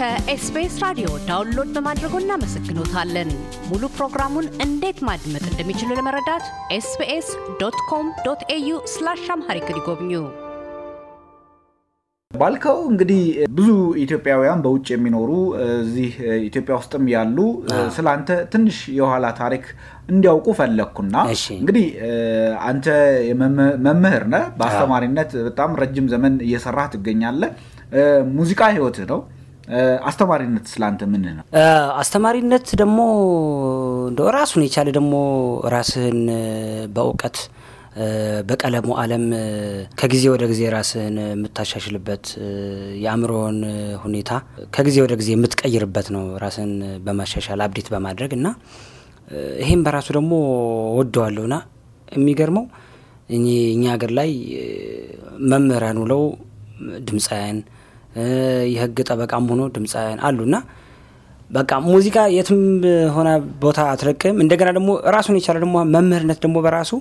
ከ SBS ራዲዮ download በማድረጎ እናመሰግኖታለን። ሙሉ ፕሮግራሙን እንዴት ማድመጥ እንደሚችሉ ለመረዳት SBS dot com dot au slash Amharic ይጎብኙ። ባልከው እንግዲህ ብዙ ኢትዮጵያውያን በውጭ የሚኖሩ እዚህ ኢትዮጵያ ውስጥም ያሉ ስለ አንተ ትንሽ የኋላ ታሪክ እንዲያውቁ ፈለግኩና እሺ። እንግዲህ አንተ መምህር ነህ። በአስተማሪነት በጣም ረጅም ዘመን እየሰራህ ትገኛለህ። ሙዚቃ ህይወትህ ነው። አስተማሪነት ስለአንተ ምን ነው? አስተማሪነት ደግሞ እንደ ራሱን የቻለ ደግሞ ራስህን በእውቀት በቀለሙ ዓለም ከጊዜ ወደ ጊዜ ራስህን የምታሻሽልበት የአእምሮን ሁኔታ ከጊዜ ወደ ጊዜ የምትቀይርበት ነው። ራስህን በማሻሻል አብዴት በማድረግ እና ይሄም በራሱ ደግሞ ወደዋለሁ ና የሚገርመው እኛ ሀገር ላይ መምህራን ውለው ድምፃውያን የህግ ጠበቃም ሆኖ ድምፃውያን አሉና በቃ ሙዚቃ የትም ሆነ ቦታ አትለቅም። እንደገና ደግሞ ራሱን የቻለ ደግሞ መምህርነት ደግሞ በራሱ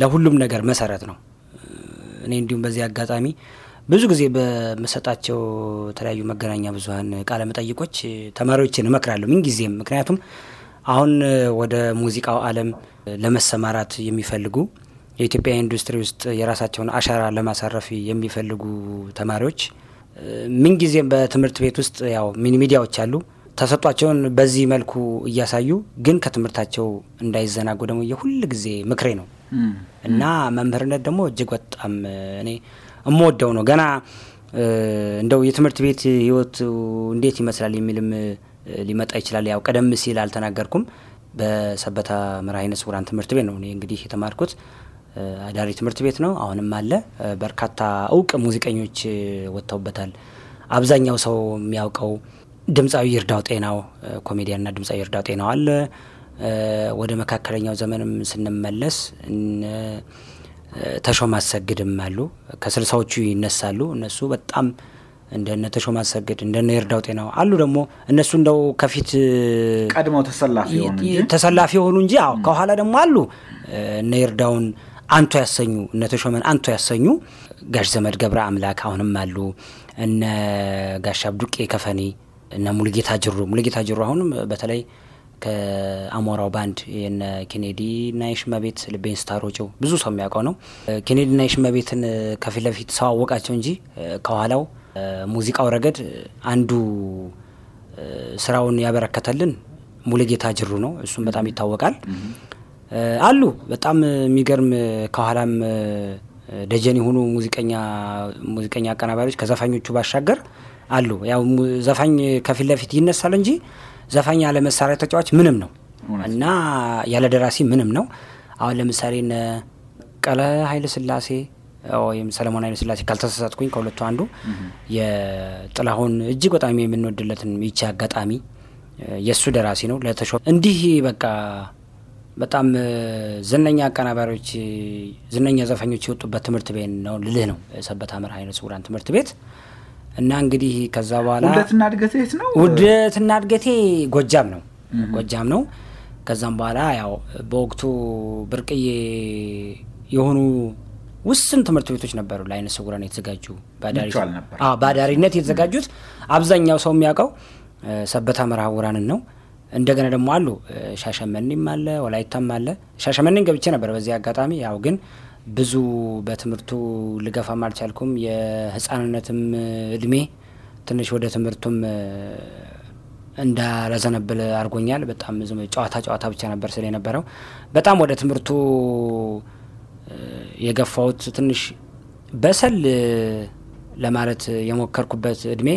ለሁሉም ነገር መሰረት ነው። እኔ እንዲሁም በዚህ አጋጣሚ ብዙ ጊዜ በምሰጣቸው የተለያዩ መገናኛ ብዙኃን ቃለ መጠይቆች ተማሪዎችን እመክራለሁ ምን ጊዜም ምክንያቱም አሁን ወደ ሙዚቃው ዓለም ለመሰማራት የሚፈልጉ የኢትዮጵያ ኢንዱስትሪ ውስጥ የራሳቸውን አሻራ ለማሳረፍ የሚፈልጉ ተማሪዎች ምንጊዜም በትምህርት ቤት ውስጥ ያው ሚኒ ሚዲያዎች አሉ ተሰጧቸውን በዚህ መልኩ እያሳዩ ግን ከትምህርታቸው እንዳይዘናጉ ደግሞ የሁል ጊዜ ምክሬ ነው እና መምህርነት ደግሞ እጅግ በጣም እኔ እምወደው ነው። ገና እንደው የትምህርት ቤት ህይወት እንዴት ይመስላል የሚልም ሊመጣ ይችላል። ያው ቀደም ሲል አልተናገርኩም። በሰበታ መርሃ ስውራን ትምህርት ቤት ነው እኔ እንግዲህ የተማርኩት። አዳሪ ትምህርት ቤት ነው። አሁንም አለ። በርካታ እውቅ ሙዚቀኞች ወጥተውበታል። አብዛኛው ሰው የሚያውቀው ድምፃዊ ይርዳው ጤናው ኮሜዲያንና ድምፃዊ ይርዳው ጤናው አለ። ወደ መካከለኛው ዘመንም ስንመለስ ተሾመ አሰግድም አሉ። ከስልሳዎቹ ይነሳሉ። እነሱ በጣም እንደነ ተሾመ አሰግድ እንደነ ይርዳው ጤናው አሉ። ደግሞ እነሱ እንደው ከፊት ቀድመው ተሰላፊ የሆኑ እንጂ ከኋላ ደግሞ አሉ እነ ይርዳውን አንቱ ያሰኙ እነ ተሾመን አንቱ ያሰኙ ጋሽ ዘመድ ገብረ አምላክ አሁንም አሉ። እነ ጋሽ አብዱቄ ከፈኔ እነ ሙሉጌታ ጅሩ ሙሉጌታ ጅሩ አሁንም በተለይ ከአሞራው ባንድ የነ ኬኔዲ እና የሽመቤት ልቤን ስታሮጭው ብዙ ሰው የሚያውቀው ነው። ኬኔዲ እና የሽመቤትን ከፊት ለፊት ሰው አወቃቸው እንጂ ከኋላው ሙዚቃው ረገድ አንዱ ስራውን ያበረከተልን ሙሉጌታ ጅሩ ነው። እሱም በጣም ይታወቃል። አሉ በጣም የሚገርም ከኋላም ደጀን የሆኑ ሙዚቀኛ ሙዚቀኛ አቀናባሪዎች ከዘፋኞቹ ባሻገር አሉ። ያው ዘፋኝ ከፊት ለፊት ይነሳል እንጂ ዘፋኝ ያለ መሳሪያ ተጫዋች ምንም ነው እና ያለ ደራሲ ምንም ነው። አሁን ለምሳሌ እነ ቀለ ኃይለ ስላሴ ወይም ሰለሞን ኃይለ ስላሴ ካልተሳሳትኩኝ ከሁለቱ አንዱ የጥላሁን እጅግ በጣም የምንወድለትን ይቺ አጋጣሚ የእሱ ደራሲ ነው። ለተሾ እንዲህ በቃ በጣም ዝነኛ አቀናባሪዎች ዝነኛ ዘፋኞች የወጡበት ትምህርት ቤት ነው ልልህ ነው ሰበታ መርሃ ስውራን ትምህርት ቤት እና እንግዲህ ከዛ በኋላ ውልደትና እድገት የት ነው? ውልደትና እድገቴ ጎጃም ነው ጎጃም ነው። ከዛም በኋላ ያው በወቅቱ ብርቅዬ የሆኑ ውስን ትምህርት ቤቶች ነበሩ ለአይነ ስውራን የተዘጋጁ በአዳሪነት የተዘጋጁት አብዛኛው ሰው የሚያውቀው ሰበታ መርሃ ውራንን ነው። እንደገና ደግሞ አሉ ሻሸመኔም አለ ወላይታም አለ። ሻሸመኔን ገብቼ ነበር በዚህ አጋጣሚ ያው ግን ብዙ በትምህርቱ ልገፋም አልቻልኩም። የህፃንነትም እድሜ ትንሽ ወደ ትምህርቱም እንዳላዘነብል አድርጎኛል። በጣም ጨዋታ ጨዋታ ብቻ ነበር ስለ የነበረው በጣም ወደ ትምህርቱ የገፋሁት ትንሽ በሰል ለማለት የሞከርኩበት እድሜ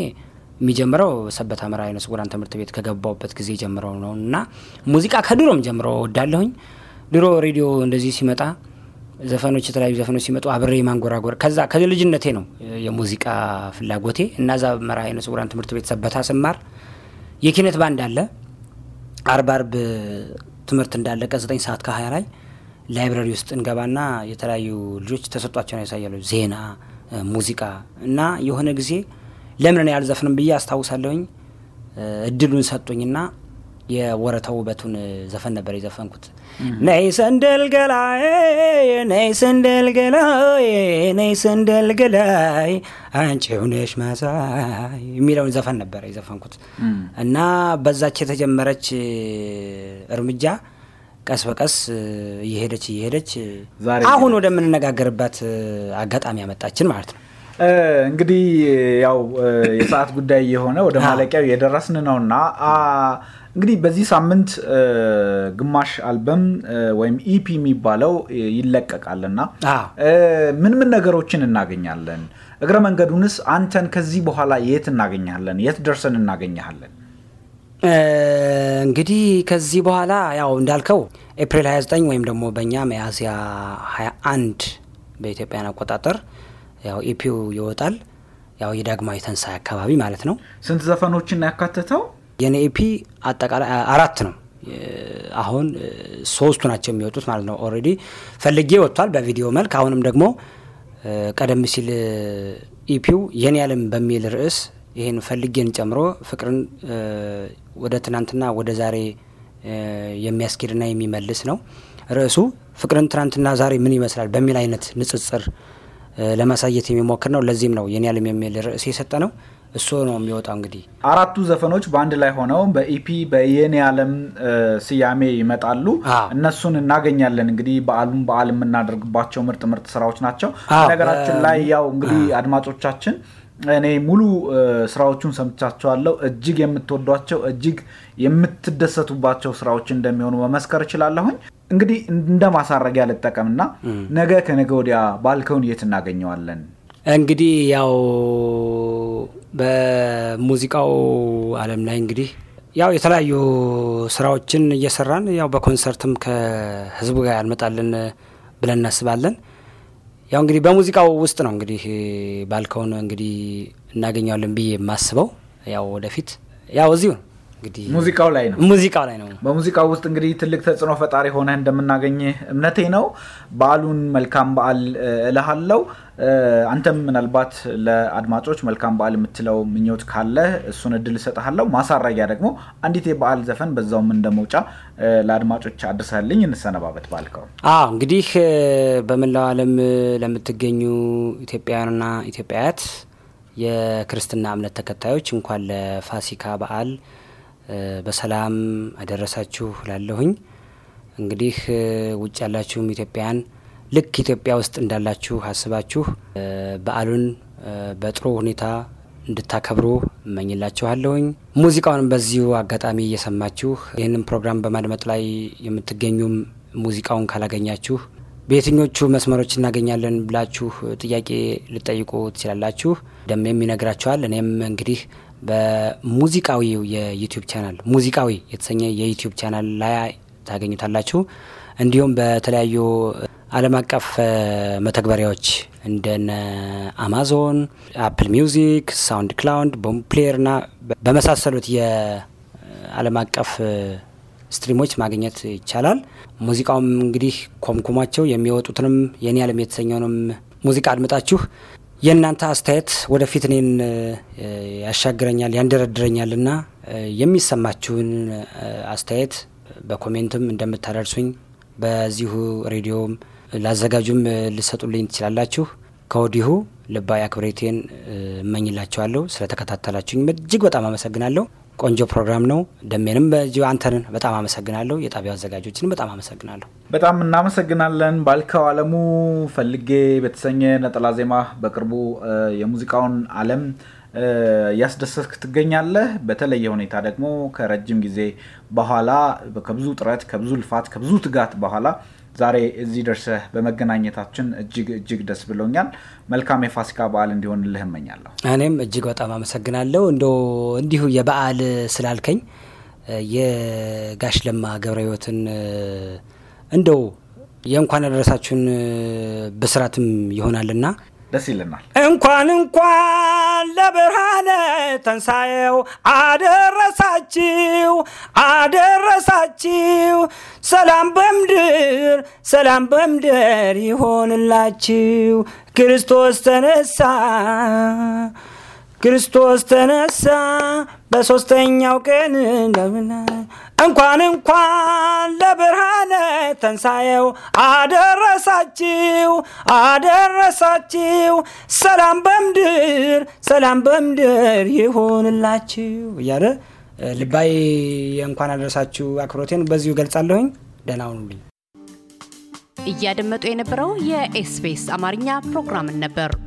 የሚጀምረው ሰበታ መርሃ ስውራን ትምህርት ቤት ከገባሁበት ጊዜ ጀምረው ነው እና ሙዚቃ ከድሮም ጀምሮ ወዳለሁኝ። ድሮ ሬዲዮ እንደዚህ ሲመጣ ዘፈኖች የተለያዩ ዘፈኖች ሲመጡ አብሬ ማንጎራጎር ከዛ ከልጅነቴ ነው የሙዚቃ ፍላጎቴ እና ዛ መርሃ ስውራን ትምህርት ቤት ሰበታ ስማር የኪነት ባንድ አለ። አርብ አርብ ትምህርት እንዳለቀ ዘጠኝ ሰዓት ከሀያ ላይ library ውስጥ እንገባና የተለያዩ ልጆች ተሰጧቸውን ያሳያሉ። ዜና፣ ሙዚቃ እና የሆነ ጊዜ ለምን እኔ አልዘፍንም ብዬ አስታውሳለሁኝ። እድሉን ሰጡኝና የወረተው ውበቱን ዘፈን ነበር የዘፈንኩት። ነይ ሰንደል ገላዬ ነይ ሰንደል ገላዬ ነይ ሰንደል ገላዬ አንቺው ነሽ መሳይ የሚለውን ዘፈን ነበር የዘፈንኩት እና በዛች የተጀመረች እርምጃ ቀስ በቀስ እየሄደች እየሄደች አሁን ወደምንነጋገርበት አጋጣሚ ያመጣችን ማለት ነው። እንግዲህ ያው የሰዓት ጉዳይ የሆነ ወደ ማለቂያው የደረስን ነውና እንግዲህ በዚህ ሳምንት ግማሽ አልበም ወይም EP የሚባለው ይለቀቃልና ምን ምን ነገሮችን እናገኛለን? እግረ መንገዱንስ አንተን ከዚህ በኋላ የት እናገኛለን? የት ደርሰን እናገኘሃለን? እ፣ እንግዲህ ከዚህ በኋላ ያው እንዳልከው ኤፕሪል 29 ወይም ደግሞ በእኛ ሚያዝያ 21 በኢትዮጵያን አቆጣጠር ያው EP ው ይወጣል። ያው የዳግማዊ ትንሣኤ አካባቢ ማለት ነው። ስንት ዘፈኖችን ያካተተው? የኔ EP አጠቃላይ አራት ነው። አሁን ሶስቱ ናቸው የሚወጡት ማለት ነው። already ፈልጌ ወጥቷል በቪዲዮ መልክ። አሁንም ደግሞ ቀደም ሲል EP ው የኔ ዓለም በሚል ርዕስ ይህን ፈልጌን ጨምሮ ፍቅርን ወደ ትናንትና ወደ ዛሬ የሚያስኬድና የሚመልስ ነው ርዕሱ። ፍቅርን ትናንትና ዛሬ ምን ይመስላል በሚል አይነት ንጽጽር ለማሳየት የሚሞክር ነው። ለዚህም ነው የኔ ዓለም የሚል ርዕስ የሰጠ ነው። እሱ ነው የሚወጣው እንግዲህ አራቱ ዘፈኖች በአንድ ላይ ሆነው በኢፒ በየኔ ዓለም ስያሜ ይመጣሉ። እነሱን እናገኛለን። እንግዲህ በዓሉን በዓል የምናደርግባቸው ምርጥ ምርጥ ስራዎች ናቸው። ነገራችን ላይ ያው እንግዲህ አድማጮቻችን እኔ ሙሉ ስራዎቹን ሰምቻቸዋለሁ። እጅግ የምትወዷቸው እጅግ የምትደሰቱባቸው ስራዎች እንደሚሆኑ መመስከር እችላለሁኝ። እንግዲህ እንደ ማሳረጊያ ልጠቀምና ነገ ከነገ ወዲያ ባልከውን የት እናገኘዋለን? እንግዲህ ያው በሙዚቃው ዓለም ላይ እንግዲህ ያው የተለያዩ ስራዎችን እየሰራን ያው በኮንሰርትም ከህዝቡ ጋር ያልመጣልን ብለን እናስባለን። ያው እንግዲህ በሙዚቃው ውስጥ ነው እንግዲህ ባልከውን እንግዲህ እናገኘዋለን ብዬ የማስበው ያው ወደፊት ያው እዚሁ ነው እንግዲህ ሙዚቃው ላይ ነው። ሙዚቃው ላይ ነው። በሙዚቃው ውስጥ እንግዲህ ትልቅ ተጽዕኖ ፈጣሪ ሆነህ እንደምናገኝህ እምነቴ ነው። በዓሉን መልካም በዓል እ፣ እልሃለሁ። እ፣ አንተም ምናልባት ለአድማጮች መልካም በዓል የምትለው ምኞት ካለ እሱን እድል እሰጥሃለሁ። ማሳረጊያ ደግሞ አንዲት የበዓል ዘፈን በዛውም እንደ መውጫ እ፣ ለአድማጮች አድርሰህልኝ እንሰነባበት ባልከው አዎ እንግዲህ በመላው ዓለም ለምትገኙ ኢትዮጵያውያንና ኢትዮጵያውያት የክርስትና እምነት ተከታዮች እንኳን ለፋሲካ በዓል በሰላም አደረሳችሁ ላለሁኝ። እንግዲህ ውጭ ያላችሁም ኢትዮጵያውያን ልክ ኢትዮጵያ ውስጥ እንዳላችሁ አስባችሁ በዓሉን በጥሩ ሁኔታ እንድታከብሩ እመኝላችኋለሁኝ። ሙዚቃውንም በዚሁ አጋጣሚ እየሰማችሁ ይህንን ፕሮግራም በማድመጥ ላይ የምትገኙም ሙዚቃውን ካላገኛችሁ በየትኞቹ መስመሮች እናገኛለን ብላችሁ ጥያቄ ልትጠይቁ ትችላላችሁ። ደሜም ይነግራችኋል። እኔም እንግዲህ በሙዚቃዊው የ YouTube channel ሙዚቃዊ የተሰኘ የ YouTube channel ላይ ታገኙታላችሁ። እንዲሁም በተለያዩ ዓለም አቀፍ መተግበሪያዎች እንደነ Amazon፣ Apple Music፣ SoundCloud፣ Boomplay ና በመሳሰሉት የዓለም አቀፍ stream ኦች ማግኘት ይቻላል። ሙዚቃውም እንግዲህ ኮምኩሟቸው የሚወጡትንም የኔ ዓለም የተሰኘውንም ሙዚቃ አድምጣችሁ የእናንተ አስተያየት ወደፊት እኔን ያሻግረኛል ያንደረድረኛል ና የሚሰማችሁን አስተያየት በ comment ም እንደምታደርሱኝ በዚሁ ሬዲዮም ላዘጋጁም ልትሰጡልኝ ትችላላችሁ። ከወዲሁ ልባዊ አክብሬቴን እመኝላችኋለሁ። ስለተከታተላችሁኝ እጅግ በጣም አመሰግናለሁ። ቆንጆ ፕሮግራም ነው። ደሜንም በዚሁ አንተንን በጣም አመሰግናለሁ። የጣቢያው አዘጋጆችንም በጣም አመሰግናለሁ። በጣም እናመሰግናለን። ባልከው አለሙ ፈልጌ በተሰኘ ነጠላ ዜማ በቅርቡ የሙዚቃውን ዓለም እ፣ እያስደሰትክ ትገኛለህ። በተለየ ሁኔታ ደግሞ ከረጅም ጊዜ በኋላ ከብዙ ጥረት፣ ከብዙ ልፋት፣ ከብዙ ትጋት በኋላ ዛሬ እዚህ ደርሰህ በመገናኘታችን እጅግ እጅግ ደስ ብሎኛል። መልካም የፋሲካ በዓል እንዲሆንልህ እመኛለሁ። እኔም እጅግ በጣም አመሰግናለሁ። እንዶ እንዲሁ የበዓል ስላልከኝ የጋሽ ለማ ገብረ ሕይወትን እ፣ እንደው የእንኳን ያደረሳችሁን ብስራትም ይሆናልና ደስ ይለናል። እንኳን እንኳን ለብርሃነ ተንሳኤው አደረሳችሁ አደረሳችሁ። ሰላም በምድር ሰላም በምድር ይሆንላችሁ። ክርስቶስ ተነሳ ክርስቶስ ተነሳ በሶስተኛው ቀን እንኳን እንኳን ለብርሃነ ተንሳኤው አደረሳችሁ አደረሳችሁ። ሰላም በምድር ሰላም በምድር ይሁንላችሁ እያለ ልባይ እንኳን አደረሳችሁ አክብሮቴን በዚሁ ገልጻለሁኝ። ደህና ሁኑልኝ። እያደመጡ የነበረው የ SBS አማርኛ ፕሮግራምን ነበር።